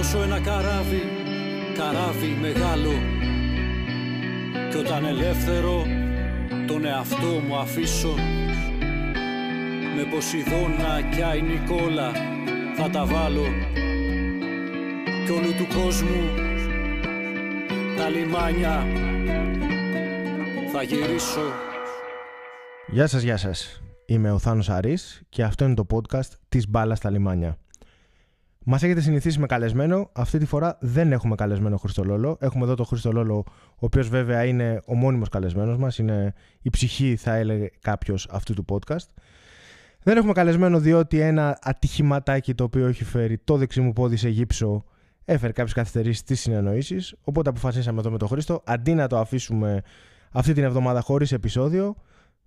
Θα αρματώσω ένα καράβι, καράβι μεγάλο Κι όταν ελεύθερο τον εαυτό μου αφήσω Με Ποσειδώνα κι Άι Νικόλα θα τα βάλω Κι όλου του κόσμου τα λιμάνια θα γυρίσω Γεια σας, γεια σας. Είμαι ο Θάνος Αρής και αυτό είναι το podcast της μπάλας στα λιμάνια. Μας έχετε συνηθίσει με καλεσμένο. Αυτή τη φορά δεν έχουμε καλεσμένο Χρήστο Λόλο. Έχουμε εδώ τον Χρήστο Λόλο, ο οποίος βέβαια είναι ο μόνιμος καλεσμένος μας. Είναι η ψυχή, θα έλεγε κάποιος, αυτού του podcast. Δεν έχουμε καλεσμένο διότι ένα ατυχηματάκι το οποίο έχει φέρει το δεξί μου πόδι σε γύψο έφερε κάποιες καθυστερήσεις στις συνεννοήσεις. Οπότε αποφασίσαμε εδώ με τον Χρήστο, αντί να το αφήσουμε αυτή την εβδομάδα χωρίς επεισόδιο,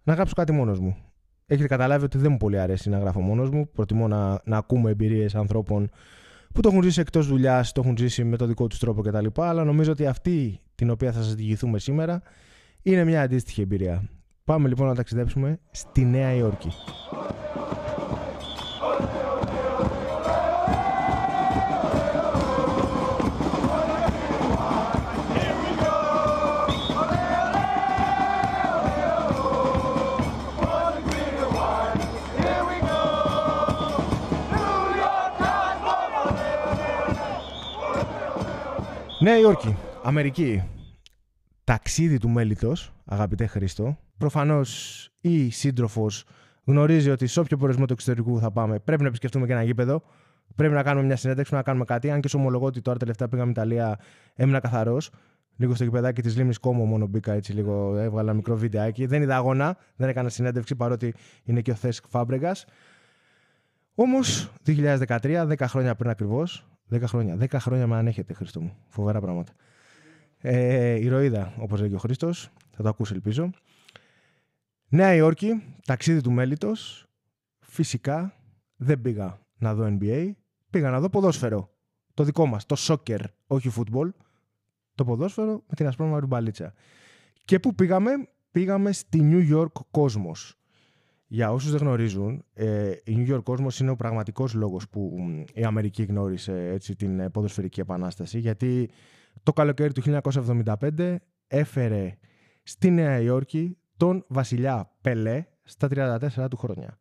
να γράψω κάτι μόνος μου. Έχετε καταλάβει ότι δεν μου πολύ αρέσει να γράφω μόνος μου. Προτιμώ να, να ακούμε εμπειρίες ανθρώπων που το έχουν ζήσει εκτός δουλειάς, το έχουν ζήσει με το δικό τους τρόπο κτλ. Αλλά νομίζω ότι αυτή την οποία θα σας διηγηθούμε σήμερα είναι μια αντίστοιχη εμπειρία. Πάμε λοιπόν να ταξιδέψουμε στη Νέα Υόρκη. Νέα Υόρκη, Αμερική. Ταξίδι του μέλητος, αγαπητέ Χρήστο. Προφανώς η σύντροφος γνωρίζει ότι σε όποιο προορισμό του εξωτερικού θα πάμε πρέπει να επισκεφτούμε και ένα γήπεδο. Πρέπει να κάνουμε μια συνέντευξη, να κάνουμε κάτι. Αν και σου ομολογώ ότι τώρα τελευταία πήγαμε Ιταλία, έμεινα καθαρός. Λίγο στο γηπεδάκι της Λίμνης Κόμο μόνο μπήκα έτσι λίγο, έβγαλα ένα μικρό βιντεάκι. Δεν είδα αγώνα, δεν έκανα συνέντευξη παρότι είναι και ο Θέσκ Φάμπρεγκας. Όμως 2013, 10 χρόνια πριν ακριβώς, 10 χρόνια. 10 χρόνια με ανέχεται, Χρήστο μου. Φοβερά πράγματα. Ε, ηρωίδα, όπως λέγει ο Χρήστος. Θα το ακούσει, ελπίζω. Νέα Υόρκη, ταξίδι του μέλητο. Φυσικά δεν πήγα να δω NBA. Πήγα να δω ποδόσφαιρο. Το δικό μας, το soccer, όχι football. Το ποδόσφαιρο με την ασπρόμαυρη μπαλίτσα. Και πού πήγαμε, πήγαμε στη New York Cosmos. Για όσους δεν γνωρίζουν, ε, η New York Cosmos είναι ο πραγματικός λόγος που η Αμερική γνώρισε έτσι, την ε, ποδοσφαιρική επανάσταση, γιατί το καλοκαίρι του 1975 έφερε στη Νέα Υόρκη τον βασιλιά Πελέ στα 34 του χρόνια.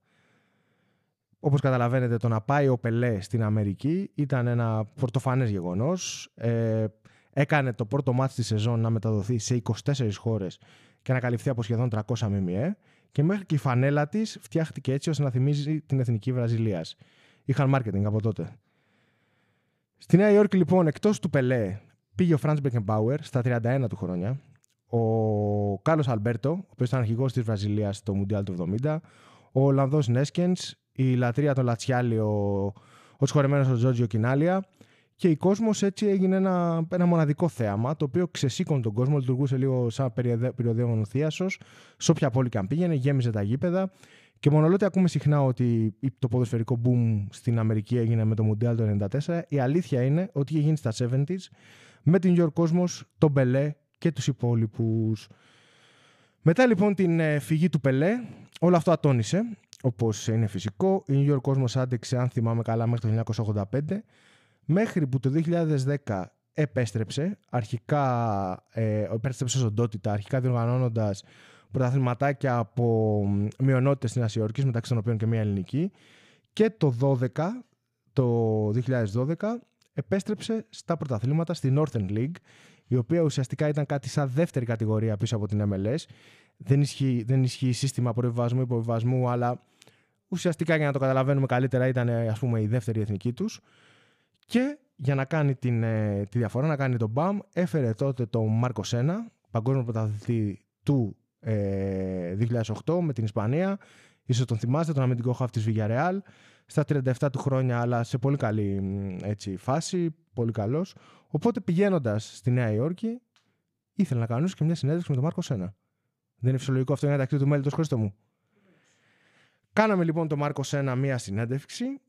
Όπως καταλαβαίνετε, το να πάει ο Πελέ στην Αμερική ήταν ένα πρωτοφανές γεγονός. Ε, έκανε το πρώτο μάτι της σεζόν να μεταδοθεί σε 24 χώρες και να καλυφθεί από σχεδόν 300 ΜΜΕ και μέχρι και η φανέλα της φτιάχτηκε έτσι ώστε να θυμίζει την εθνική Βραζιλίας. Είχαν μάρκετινγκ από τότε. Στη Νέα Υόρκη, λοιπόν, εκτός του Πελέ, πήγε ο Φραντς Μπεκενμπάουερ στα 31 του χρόνια. Ο Κάρλος Αλμπέρτο, ο οποίος ήταν αρχηγός της Βραζιλίας στο Μουντιάλ του 70. Ο Ολλανδός Νέεσκενς, η λατρεία των Λατσιάλι, ο, ο σχωρεμένος ο Τζόρτζιο Κινάλια. Και η Κόσμος έτσι έγινε ένα, ένα μοναδικό θέαμα, το οποίο ξεσήκωνε τον κόσμο, λειτουργούσε λίγο σαν περιοδεύον θίασος. Σε όποια πόλη και αν πήγαινε, γέμιζε τα γήπεδα. Και μονολότι ακούμε συχνά ότι το ποδοσφαιρικό boom στην Αμερική έγινε με το Μουντιάλ το 1994, η αλήθεια είναι ότι είχε γίνει στα 70s με την New York Cosmos, τον Μπελέ και τους υπόλοιπους. Μετά λοιπόν την ε, φυγή του Πελέ, όλο αυτό ατόνισε, όπως είναι φυσικό. Η New York Cosmos άντεξε, αν θυμάμαι καλά, μέχρι το 1985 μέχρι που το 2010 επέστρεψε, αρχικά ε, επέστρεψε ως οντότητα, αρχικά διοργανώνοντας πρωταθληματάκια από μειονότητες στην Ασιόρκης, μεταξύ των οποίων και μια ελληνική, και το 12, το 2012 επέστρεψε στα πρωταθλήματα στη Northern League, η οποία ουσιαστικά ήταν κάτι σαν δεύτερη κατηγορία πίσω από την MLS. Δεν ισχύει, δεν ισχύει σύστημα προβιβασμού ή υποβιβασμού, αλλά ουσιαστικά για να το καταλαβαίνουμε καλύτερα ήταν ας πούμε η δεύτερη εθνική τους. Και για να κάνει την, ε, τη διαφορά, να κάνει τον BAM, έφερε τότε τον Μάρκο Σένα, παγκόσμιο πρωταθλητή του ε, 2008 με την Ισπανία. Ίσως τον θυμάστε, τον αμυντικό χαφ της Villarreal. Στα 37 του χρόνια, αλλά σε πολύ καλή έτσι, φάση, πολύ καλός. Οπότε πηγαίνοντας στη Νέα Υόρκη, ήθελε να κάνω και μια συνέντευξη με τον Μάρκο Σένα. Δεν είναι φυσιολογικό αυτό για να ταξίδι του μέλη του μου. Κάναμε λοιπόν τον Μάρκο Σένα μια συνέντευξη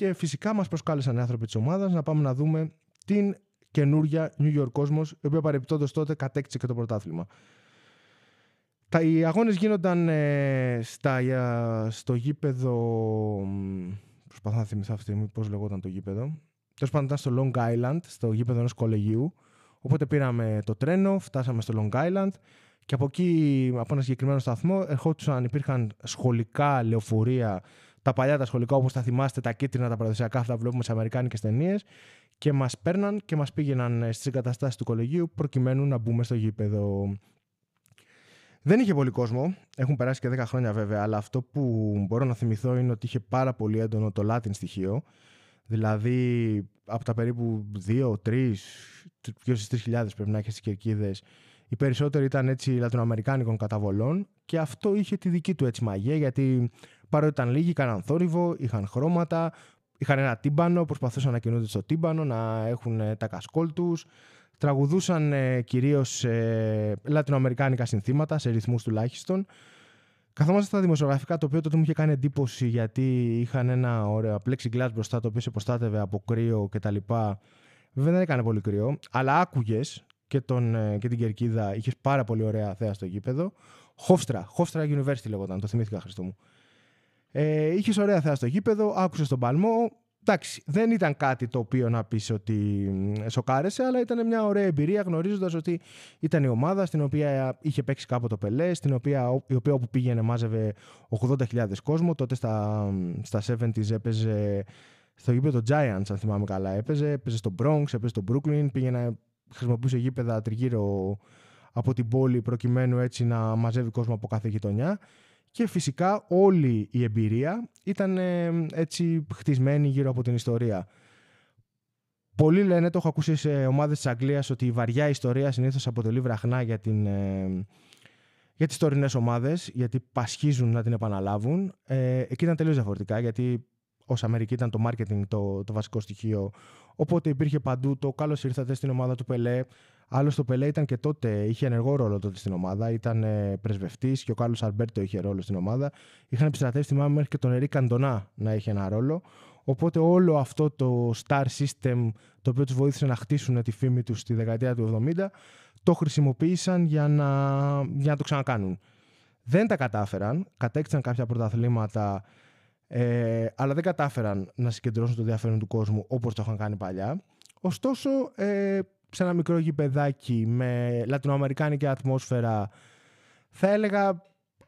και φυσικά μας προσκάλεσαν οι άνθρωποι της ομάδας να πάμε να δούμε την καινούρια New York Cosmos, η οποία παρεμπιπτόντως τότε κατέκτησε και το πρωτάθλημα. Τα, οι αγώνες γίνονταν ε, στα, στο γήπεδο... Προσπαθώ να θυμηθώ αυτή τη στιγμή πώς λεγόταν το γήπεδο. Τέλος πάντων, ήταν στο Long Island, στο γήπεδο ενός κολεγίου. Οπότε πήραμε το τρένο, φτάσαμε στο Long Island και από εκεί, από ένα συγκεκριμένο σταθμό, ερχόντουσαν, υπήρχαν σχολικά λεωφορεία, τα παλιά τα σχολικά όπως τα θυμάστε, τα κίτρινα, τα παραδοσιακά, αυτά βλέπουμε σε Αμερικάνικες ταινίες. Και μας παίρναν και μας πήγαιναν στις εγκαταστάσεις του κολεγίου προκειμένου να μπούμε στο γήπεδο. Δεν είχε πολύ κόσμο. Έχουν περάσει και 10 χρόνια βέβαια, αλλά αυτό που μπορώ να θυμηθώ είναι ότι είχε πάρα πολύ έντονο το Latin στοιχείο. Δηλαδή από τα περίπου 2, 3, γύρω στις 3.000 πρέπει να έχεις στι κερκίδες. Οι περισσότεροι ήταν έτσι λατινοαμερικάνικων καταβολών και αυτό είχε τη δική του έτσι μαγεία γιατί παρότι ήταν λίγοι, είχαν θόρυβο, είχαν χρώματα, είχαν ένα τύμπανο, προσπαθούσαν να κινούνται στο τύμπανο, να έχουν τα κασκόλ τους. Τραγουδούσαν ε, κυρίως ε, λατινοαμερικάνικα συνθήματα, σε ρυθμούς τουλάχιστον. Καθόμαστε στα δημοσιογραφικά, το οποίο τότε μου είχε κάνει εντύπωση γιατί είχαν ένα ωραίο plexiglass μπροστά το οποίο σε προστάτευε από κρύο κτλ. Βέβαια δεν έκανε πολύ κρύο, αλλά άκουγες και, τον, ε, και την κερκίδα, είχες πάρα πολύ ωραία θέα στο γήπεδο. Χόφστρα, Χόφστρα University λέγονταν, το θυμήθηκα Χριστό μου. Ε, είχες ωραία θέα στο γήπεδο, άκουσες τον παλμό εντάξει, δεν ήταν κάτι το οποίο να πεις ότι σοκάρεσε, αλλά ήταν μια ωραία εμπειρία γνωρίζοντας ότι ήταν η ομάδα στην οποία είχε παίξει κάποτε το Πελέ, στην οποία, η οποία όπου πήγαινε μάζευε 80.000 κόσμο. Τότε στα, στα 70s έπαιζε στο γήπεδο Giants, αν θυμάμαι καλά. Έπαιζε, έπαιζε στο Bronx, έπαιζε στο Brooklyn, πήγαινε, χρησιμοποιούσε γήπεδα τριγύρω από την πόλη προκειμένου έτσι να μαζεύει κόσμο από κάθε γειτονιά. Και φυσικά όλη η εμπειρία ήταν ε, έτσι χτισμένη γύρω από την ιστορία. Πολλοί λένε, το έχω ακούσει σε ομάδες της Αγγλίας, ότι η βαριά ιστορία συνήθως αποτελεί βραχνά για, την, ε, για τις τωρινές ομάδες, γιατί πασχίζουν να την επαναλάβουν. Ε, εκεί ήταν τελείως διαφορετικά, γιατί ως Αμερική ήταν το marketing το, το βασικό στοιχείο. Οπότε υπήρχε παντού το καλώς ήρθατε στην ομάδα του Πελέ. Άλλωστε, το Πελέ ήταν και τότε, είχε ενεργό ρόλο τότε στην ομάδα. Ήταν ε, πρεσβευτής και ο Κάρλος Αλμπέρτο είχε ρόλο στην ομάδα. Είχαν επιστρατεύσει, θυμάμαι, μέχρι και τον Ερή Καντονά να είχε ένα ρόλο. Οπότε όλο αυτό το star system το οποίο τους βοήθησε να χτίσουν τη φήμη τους στη δεκαετία του 70 το χρησιμοποίησαν για να, για να το ξανακάνουν. Δεν τα κατάφεραν, κατέκτησαν κάποια πρωταθλήματα, ε, αλλά δεν κατάφεραν να συγκεντρώσουν το ενδιαφέρον του κόσμου όπως το είχαν κάνει παλιά. Ωστόσο, ε, σε ένα μικρό γηπεδάκι με λατινοαμερικάνικη ατμόσφαιρα θα έλεγα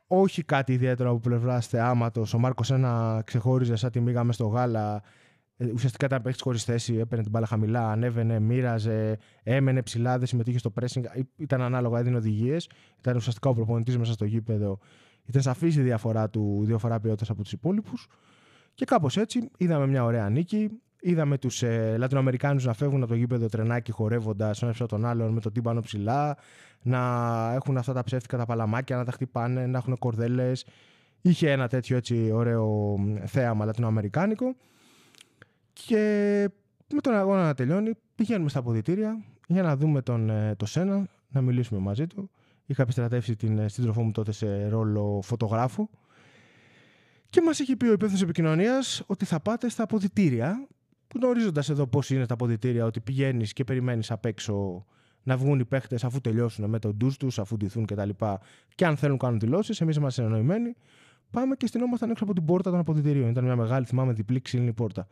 όχι κάτι ιδιαίτερο από πλευρά θεάματος. Ο Μάρκος ένα ξεχώριζε σαν τη μήγα μες στο γάλα. Ε, ουσιαστικά ήταν παίχτη χωρίς θέση, έπαιρνε την μπάλα χαμηλά, ανέβαινε, μοίραζε, έμενε ψηλά, δεν συμμετείχε στο pressing. Ήταν ανάλογα, έδινε οδηγίες. Ήταν ουσιαστικά ο προπονητής μέσα στο γήπεδο. Ήταν σαφής η διαφορά του, η διαφορά ποιότητας από τους υπόλοιπους. Και κάπως έτσι είδαμε μια ωραία νίκη. Είδαμε τους ε, Λατινοαμερικάνους να φεύγουν από το γήπεδο τρενάκι χορεύοντας ένας από τον άλλον με το τύμπανο ψηλά, να έχουν αυτά τα ψεύτικα τα παλαμάκια, να τα χτυπάνε, να έχουν κορδέλες. Είχε ένα τέτοιο έτσι ωραίο θέαμα λατινοαμερικάνικο. Και με τον αγώνα να τελειώνει, πηγαίνουμε στα αποδητήρια για να δούμε τον, ε, το Σένα, να μιλήσουμε μαζί του. Είχα επιστρατεύσει την ε, σύντροφό μου τότε σε ρόλο φωτογράφου. Και μας είχε πει ο υπεύθυνος επικοινωνίας ότι θα πάτε στα αποδητήρια γνωρίζοντας εδώ πώς είναι τα αποδητήρια, ότι πηγαίνεις και περιμένεις απ' έξω να βγουν οι παίχτες αφού τελειώσουν με τον ντους τους, αφού ντυθούν κτλ. Και, και αν θέλουν να κάνουν δηλώσεις, εμείς είμαστε συνεννοημένοι. Πάμε και στυνόμασταν έξω από την πόρτα των αποδητηρίων. Ήταν μια μεγάλη, θυμάμαι, διπλή ξύλινη πόρτα.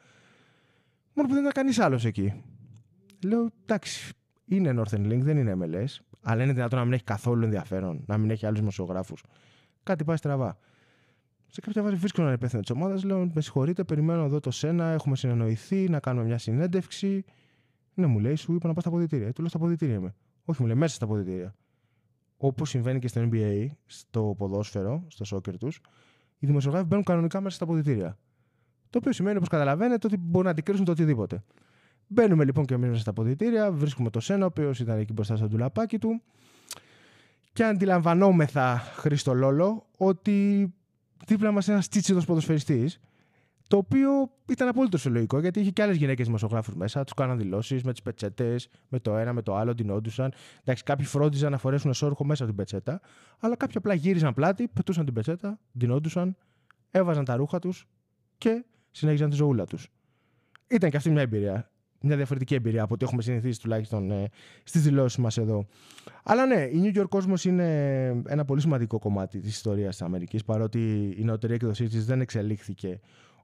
Μόνο που δεν ήταν κανείς άλλος εκεί. Λέω, εντάξει, είναι Northern Link, δεν είναι MLS, αλλά είναι δυνατόν να μην έχει καθόλου ενδιαφέρον, να μην έχει άλλους δημοσιογράφους. Κάτι πάει στραβά. Σε κάποια βάση βρίσκω έναν υπεύθυνο της ομάδας. Λέω: Με συγχωρείτε, περιμένω εδώ το σένα. Έχουμε συνεννοηθεί να κάνουμε μια συνέντευξη. Ναι, μου λέει: Σου είπα να πας στα αποδητήρια. Ε, του λέω: Στα αποδητήρια είμαι. Όχι, μου λέει: Μέσα στα αποδητήρια. Όπως συμβαίνει και στο NBA, στο ποδόσφαιρο, στο σόκερ τους, οι δημοσιογράφοι μπαίνουν κανονικά μέσα στα αποδητήρια. Το οποίο σημαίνει, όπως καταλαβαίνετε, ότι μπορούν να αντικρίσουν το οτιδήποτε. Μπαίνουμε λοιπόν και εμείς μέσα στα αποδητήρια, βρίσκουμε το Σένα, ο οποίος ήταν εκεί μπροστά στο ντουλαπάκι του. Και αντιλαμβανόμεθα, Χρήστο Λόλο, ότι δίπλα μας ένας τσίτσιδος ποδοσφαιριστής, το οποίο ήταν απόλυτο συλλογικό γιατί είχε και άλλες γυναίκες δημοσιογράφους μέσα. Τους κάναν δηλώσεις με τις πετσέτες, με το ένα, με το άλλο, ντυνόντουσαν. Εντάξει, κάποιοι φρόντιζαν να φορέσουν σόρχο μέσα από την πετσέτα, αλλά κάποιοι απλά γύριζαν πλάτη, πετούσαν την πετσέτα, ντυνόντουσαν, έβαζαν τα ρούχα τους και συνέχιζαν τη ζωούλα τους. Ήταν και αυτή μια εμπειρία μια διαφορετική εμπειρία από ό,τι έχουμε συνηθίσει τουλάχιστον ε, στις δηλώσεις μας εδώ. Αλλά ναι, η New York Cosmos είναι ένα πολύ σημαντικό κομμάτι της ιστορίας της Αμερικής, παρότι η νεωτερή έκδοσή της δεν εξελίχθηκε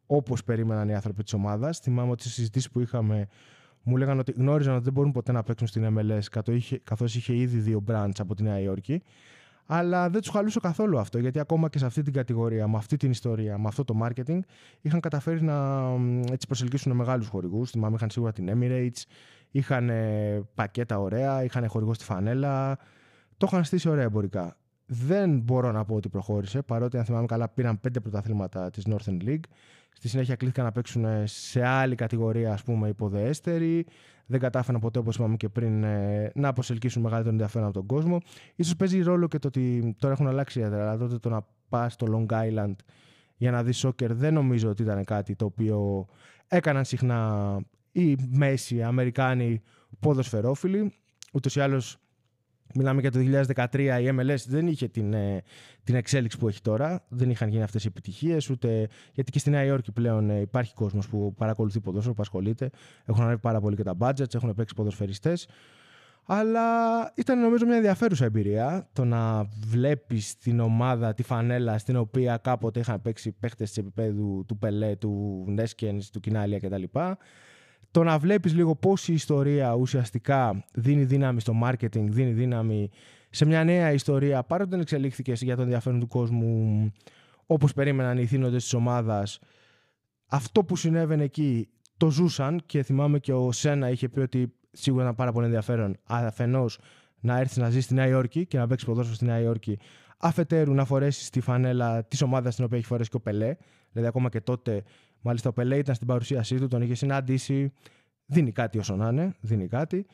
όπως περίμεναν οι άνθρωποι της ομάδας. Θυμάμαι ότι στις συζητήσεις που είχαμε μου έλεγαν ότι γνώριζαν ότι δεν μπορούν ποτέ να παίξουν στην MLS καθώς είχε ήδη δύο branch από τη Νέα Υόρκη. Αλλά δεν τους χαλούσε καθόλου αυτό, γιατί ακόμα και σε αυτή την κατηγορία, με αυτή την ιστορία, με αυτό το marketing, είχαν καταφέρει να έτσι, προσελκύσουν μεγάλους χορηγούς. Θυμάμαι, είχαν σίγουρα την Emirates, είχαν πακέτα ωραία, είχαν χορηγό στη φανέλα. Το είχαν στήσει ωραία εμπορικά. Δεν μπορώ να πω ότι προχώρησε, παρότι αν θυμάμαι καλά πήραν πέντε πρωταθλήματα της Northern League. Στη συνέχεια κλήθηκαν να παίξουν σε άλλη κατηγορία, ας πούμε, υποδεέστερη. Δεν κατάφεραν ποτέ, όπως είπαμε και πριν, ε, να προσελκύσουν μεγαλύτερο ενδιαφέρον από τον κόσμο. σω παίζει ρόλο και το ότι τώρα έχουν αλλάξει ιδιαίτερα. Αλλά τότε το να πας στο Long Island για να δεις σόκερ δεν νομίζω ότι ήταν κάτι το οποίο έκαναν συχνά οι Μέση, Αμερικάνοι ποδοσφαιρόφιλοι. Ούτως ή άλλως Μιλάμε για το 2013, η MLS δεν είχε την, ε, την εξέλιξη που έχει τώρα. Δεν είχαν γίνει αυτές οι επιτυχίες, ούτε. Γιατί και στη Νέα Υόρκη πλέον ε, υπάρχει κόσμος που παρακολουθεί ποδόσφαιρο, που ασχολείται. Έχουν ανέβει πάρα πολύ και τα budgets, έχουν παίξει ποδοσφαιριστές. Αλλά ήταν νομίζω μια ενδιαφέρουσα εμπειρία το να βλέπεις την ομάδα, τη φανέλα στην οποία κάποτε είχαν παίξει παίχτε της επίπεδου του Πελέ, του Νέσκεν, του Κινάλια κτλ το να βλέπεις λίγο πώς η ιστορία ουσιαστικά δίνει δύναμη στο marketing, δίνει δύναμη σε μια νέα ιστορία, παρότι δεν εξελίχθηκες για τον ενδιαφέρον του κόσμου όπως περίμεναν οι θύνοντες της ομάδας, αυτό που συνέβαινε εκεί το ζούσαν και θυμάμαι και ο Σένα είχε πει ότι σίγουρα ήταν πάρα πολύ ενδιαφέρον αφενός να έρθεις να ζεις στη Νέα Υόρκη και να παίξεις ποδόσφαιρο στη Νέα Υόρκη αφετέρου να φορέσεις τη φανέλα της ομάδας στην οποία έχει φορέσει και ο Πελέ. Δηλαδή, ακόμα και τότε Μάλιστα, ο Πελέ ήταν στην παρουσίασή του, τον είχε συναντήσει. Δίνει κάτι όσο να είναι, δίνει κάτι.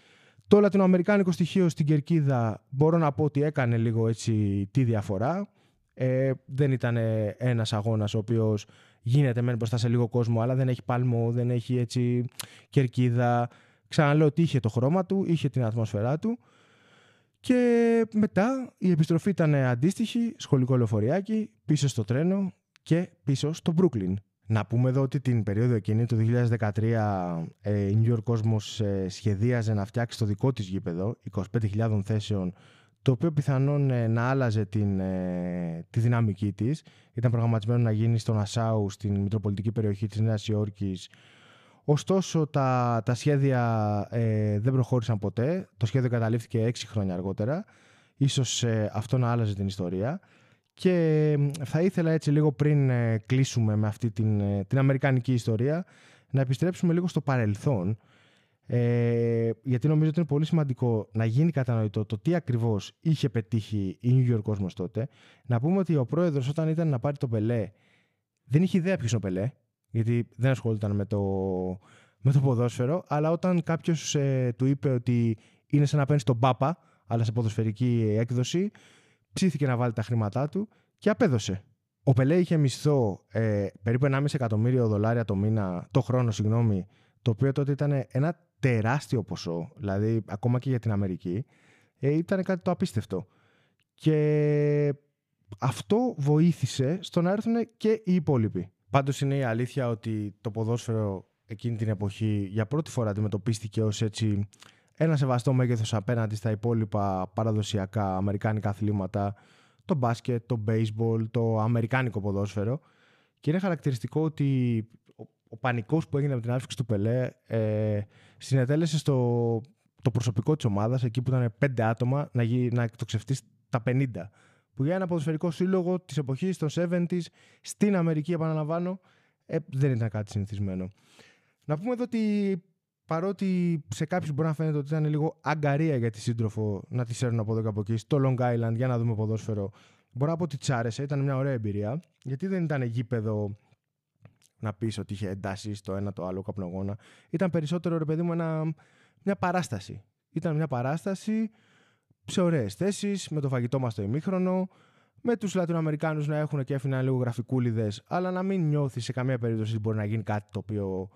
Το λατινοαμερικάνικο στοιχείο στην κερκίδα μπορώ να πω ότι έκανε λίγο έτσι τη διαφορά. Ε, δεν ήταν ένας αγώνας ο οποίος γίνεται μένει μπροστά σε λίγο κόσμο αλλά δεν έχει παλμό, δεν έχει έτσι κερκίδα. Ξαναλέω ότι είχε το χρώμα του, είχε την ατμόσφαιρά του. Και μετά η επιστροφή ήταν αντίστοιχη, σχολικό λεωφοριάκι, πίσω στο τρένο και πίσω στο Brooklyn. Να πούμε εδώ ότι την περίοδο εκείνη, το 2013, ε, η New York Cosmos ε, σχεδίαζε να φτιάξει το δικό της γήπεδο, 25.000 θέσεων, το οποίο πιθανόν ε, να άλλαζε την, τη δυναμική της. Ήταν προγραμματισμένο να γίνει στο Νασάου, στην Μητροπολιτική περιοχή της Νέας Υόρκης. Ωστόσο, τα, τα σχέδια δεν προχώρησαν ποτέ. Το σχέδιο καταλήφθηκε έξι χρόνια αργότερα. Ίσως αυτό να άλλαζε την ιστορία. Και θα ήθελα έτσι λίγο πριν ε, κλείσουμε με αυτή την, ε, την αμερικανική ιστορία να επιστρέψουμε λίγο στο παρελθόν ε, γιατί νομίζω ότι είναι πολύ σημαντικό να γίνει κατανοητό το τι ακριβώς είχε πετύχει η New York Cosmos τότε. Να πούμε ότι ο πρόεδρος όταν ήταν να πάρει το Πελέ δεν είχε ιδέα ποιος είναι ο Πελέ γιατί δεν ασχολούνταν με το, με το ποδόσφαιρο αλλά όταν κάποιος ε, του είπε ότι είναι σαν να παίρνεις τον Πάπα αλλά σε ποδοσφαιρική έκδοση ψήθηκε να βάλει τα χρήματά του και απέδωσε. Ο Πελέ είχε μισθό ε, περίπου 1,5 εκατομμύριο δολάρια το μήνα, το χρόνο, συγγνώμη, το οποίο τότε ήταν ένα τεράστιο ποσό, δηλαδή ακόμα και για την Αμερική, ε, ήταν κάτι το απίστευτο. Και αυτό βοήθησε στο να έρθουν και οι υπόλοιποι. Πάντως είναι η αλήθεια ότι το ποδόσφαιρο εκείνη την εποχή για πρώτη φορά αντιμετωπίστηκε ως έτσι ένα σεβαστό μέγεθος απέναντι στα υπόλοιπα παραδοσιακά αμερικάνικα αθλήματα, το μπάσκετ, το baseball, το αμερικάνικο ποδόσφαιρο. Και είναι χαρακτηριστικό ότι ο, ο πανικός που έγινε με την άφηξη του Πελέ ε, συνετέλεσε στο το προσωπικό της ομάδας, εκεί που ήταν πέντε άτομα, να, γι, να εκτοξευτεί τα 50. Που για ένα ποδοσφαιρικό σύλλογο της εποχής των 70s στην Αμερική, επαναλαμβάνω, ε, δεν ήταν κάτι συνηθισμένο. Να πούμε εδώ ότι παρότι σε κάποιους μπορεί να φαίνεται ότι ήταν λίγο αγκαρία για τη σύντροφο να τη έρουν από εδώ και από εκεί, στο Long Island για να δούμε ποδόσφαιρο. Μπορώ να πω ότι της άρεσε, ήταν μια ωραία εμπειρία. Γιατί δεν ήταν γήπεδο να πεις ότι είχε εντάσει το ένα το άλλο καπνογόνα. Ήταν περισσότερο ρε παιδί μου ένα, μια παράσταση. Ήταν μια παράσταση σε ωραίες θέσεις, με το φαγητό μας το ημίχρονο, με τους Λατινοαμερικάνους να έχουν και έφυγαν λίγο γραφικούλιδες, αλλά να μην νιώθεις σε καμία περίπτωση ότι μπορεί να γίνει κάτι το οποίο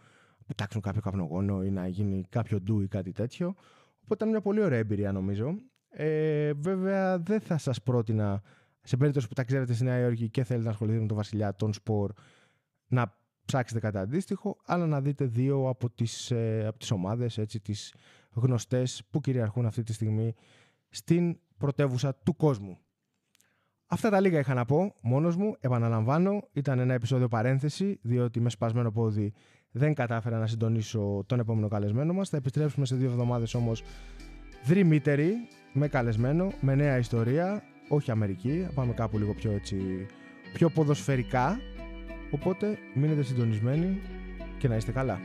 πετάξουν κάποιο καπνογόνο ή να γίνει κάποιο ντου ή κάτι τέτοιο. Οπότε ήταν μια πολύ ωραία εμπειρία νομίζω. Ε, βέβαια δεν θα σας πρότεινα σε περίπτωση που τα ξέρετε στη Νέα Υόρκη και θέλετε να ασχοληθείτε με τον βασιλιά των σπορ να ψάξετε κάτι αντίστοιχο, αλλά να δείτε δύο από τις, ε, από τις ομάδες, έτσι, τις γνωστές που κυριαρχούν αυτή τη στιγμή στην πρωτεύουσα του κόσμου. Αυτά τα λίγα είχα να πω μόνος μου. Επαναλαμβάνω, ήταν ένα επεισόδιο παρένθεση, διότι με σπασμένο πόδι δεν κατάφερα να συντονίσω τον επόμενο καλεσμένο μας. Θα επιστρέψουμε σε δύο εβδομάδες όμως δρυμύτεροι, με καλεσμένο, με νέα ιστορία, όχι Αμερική, πάμε κάπου λίγο πιο έτσι, πιο ποδοσφαιρικά. Οπότε μείνετε συντονισμένοι και να είστε καλά.